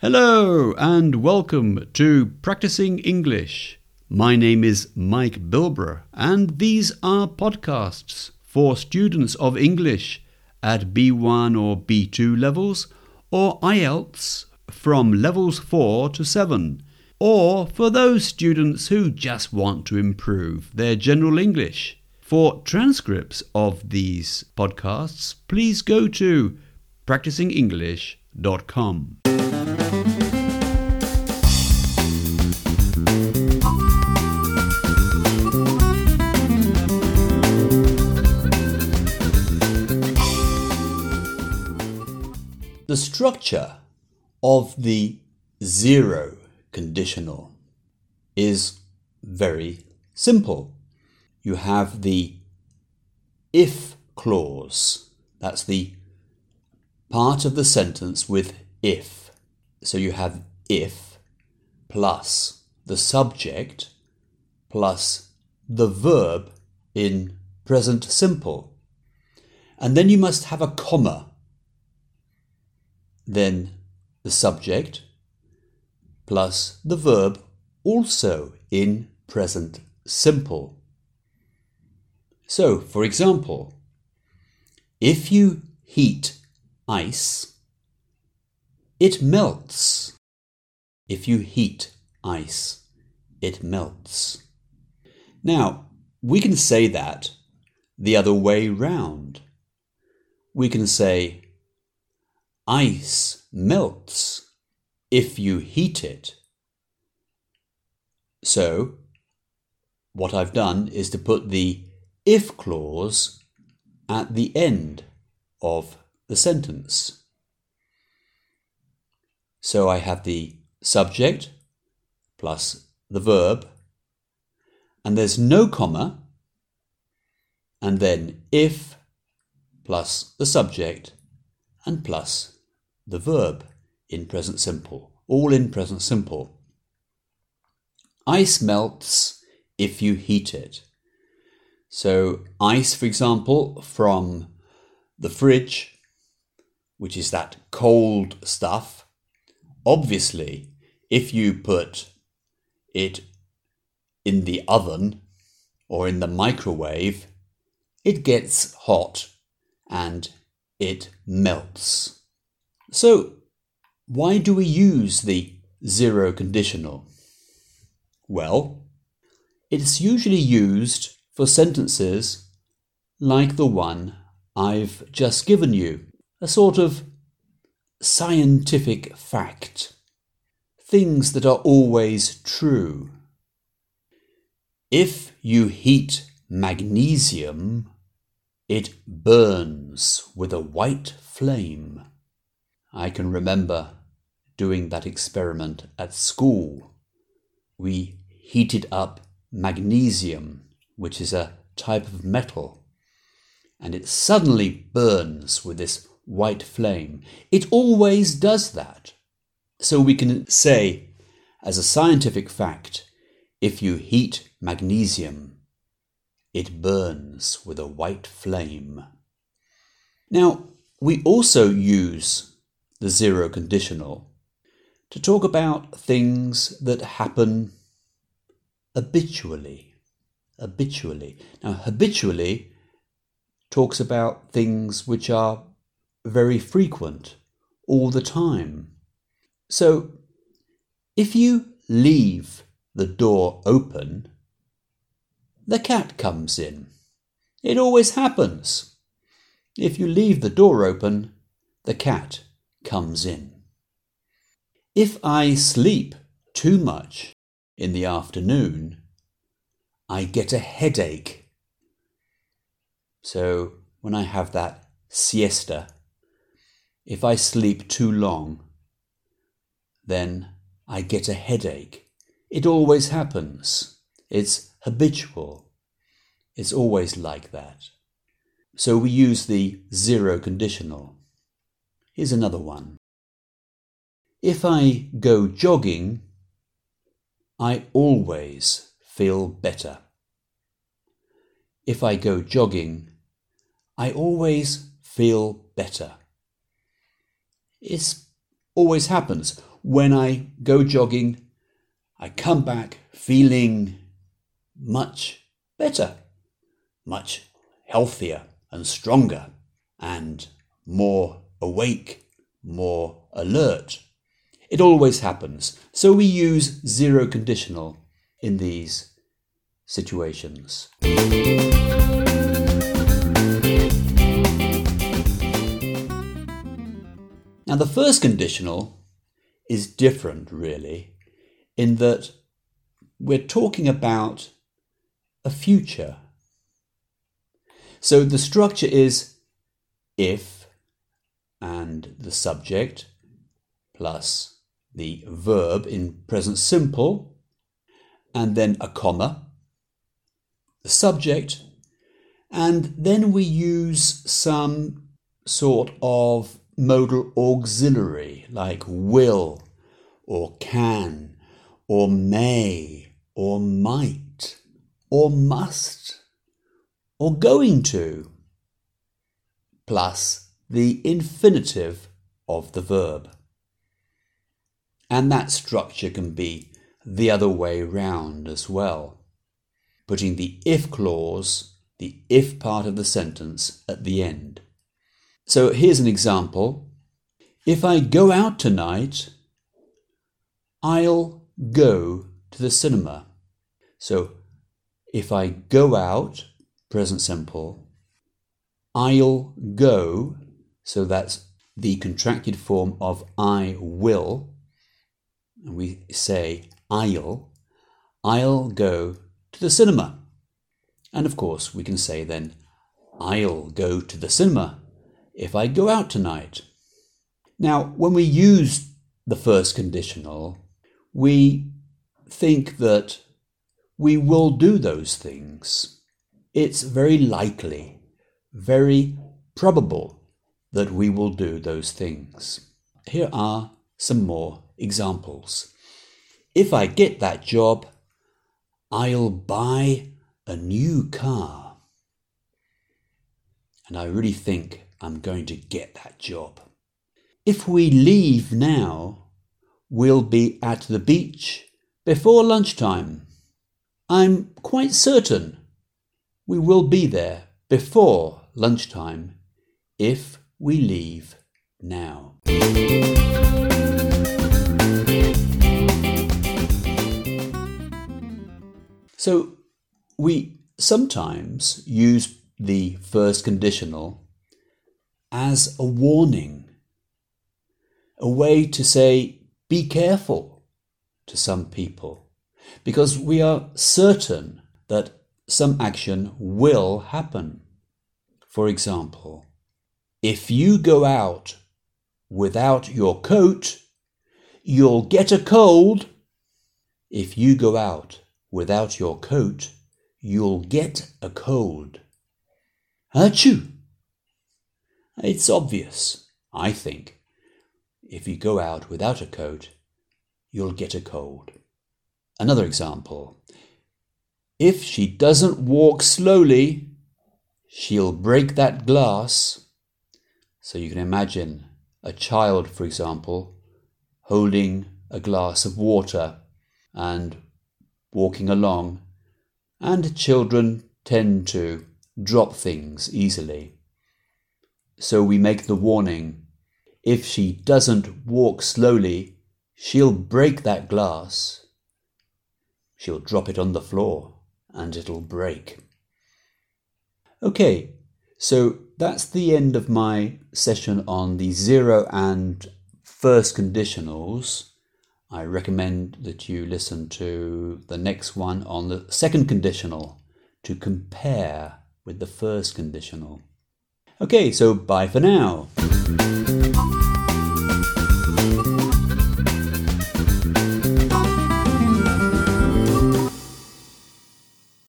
Hello and welcome to Practising English. My name is Mike Bilbrough, and these are podcasts for students of English at B1 or B2 levels or IELTS from levels 4 to 7, or for those students who just want to improve their general English. For transcripts of these podcasts, please go to practisingenglish.com. structure of the zero conditional is very simple you have the if clause. That's the part of the sentence with if. So you have if plus the subject plus the verb in present simple. And then you must have a comma. Then the subject plus the verb also in present simple. So, for example, if you heat ice, it melts. If you heat ice, it melts. Now, we can say that the other way round. We can say, ice melts if you heat it. So, what I've done is to put the if clause at the end of the sentence. So I have the subject plus the verb, and there's no comma, and then if plus the subject and plus the verb in present simple, all in present simple. Ice melts if you heat it. So, ice, for example, from the fridge, which is that cold stuff, obviously, if you put it in the oven or in the microwave, it gets hot and it melts. So, why do we use the zero conditional? Well, it's usually used for sentences like the one I've just given you, a sort of scientific fact, things that are always true. If you heat magnesium, it burns with a white flame. I can remember doing that experiment at school. We heated up magnesium which is a type of metal, and it suddenly burns with this white flame. It always does that. So we can say, as a scientific fact, if you heat magnesium, it burns with a white flame. Now, we also use the zero conditional to talk about things that happen habitually habitually. Now, habitually talks about things which are very frequent, all the time. So, if you leave the door open, the cat comes in. It always happens. If you leave the door open, the cat comes in. If I sleep too much in the afternoon, I get a headache. So when I have that siesta, if I sleep too long, then I get a headache. It always happens. It's habitual. It's always like that. So we use the zero conditional. Here's another one. If I go jogging, I always feel better. If I go jogging, I always feel better. It always happens. when I go jogging, I come back feeling much better, much healthier and stronger, and more awake, more alert. It always happens. So we use zero conditional in these situations. Now, the first conditional is different, really, in that we're talking about a future. So the structure is if and the subject plus the verb in present simple and then a comma, the subject, and then we use some sort of modal auxiliary like will or can or may or might or must or going to plus the infinitive of the verb. And that structure can be the other way round as well, putting the if clause, the if part of the sentence, at the end. So here's an example. If I go out tonight, I'll go to the cinema. So if I go out, present simple, I'll go, so that's the contracted form of I will, and we say I'll, I'll go to the cinema. And of course, we can say then, I'll go to the cinema if I go out tonight. Now, when we use the first conditional, we think that we will do those things. It's very likely, very probable that we will do those things. Here are some more examples. If I get that job, I'll buy a new car. And I really think I'm going to get that job. If we leave now, we'll be at the beach before lunchtime. I'm quite certain we will be there before lunchtime if we leave now. So we sometimes use the first conditional as a warning, a way to say, be careful to some people, because we are certain that some action will happen. For example, if you go out without your coat, you'll get a cold. If you go out without your coat, you'll get a cold. Achoo! It's obvious, I think. If you go out without a coat, you'll get a cold. Another example. If she doesn't walk slowly, she'll break that glass. So you can imagine a child, for example, holding a glass of water and walking along, and children tend to drop things easily. So we make the warning if she doesn't walk slowly, she'll break that glass. She'll drop it on the floor and it'll break. Okay, so that's the end of my session on the zero and first conditionals. I recommend that you listen to the next one on the second conditional to compare with the first conditional. Okay, so bye for now.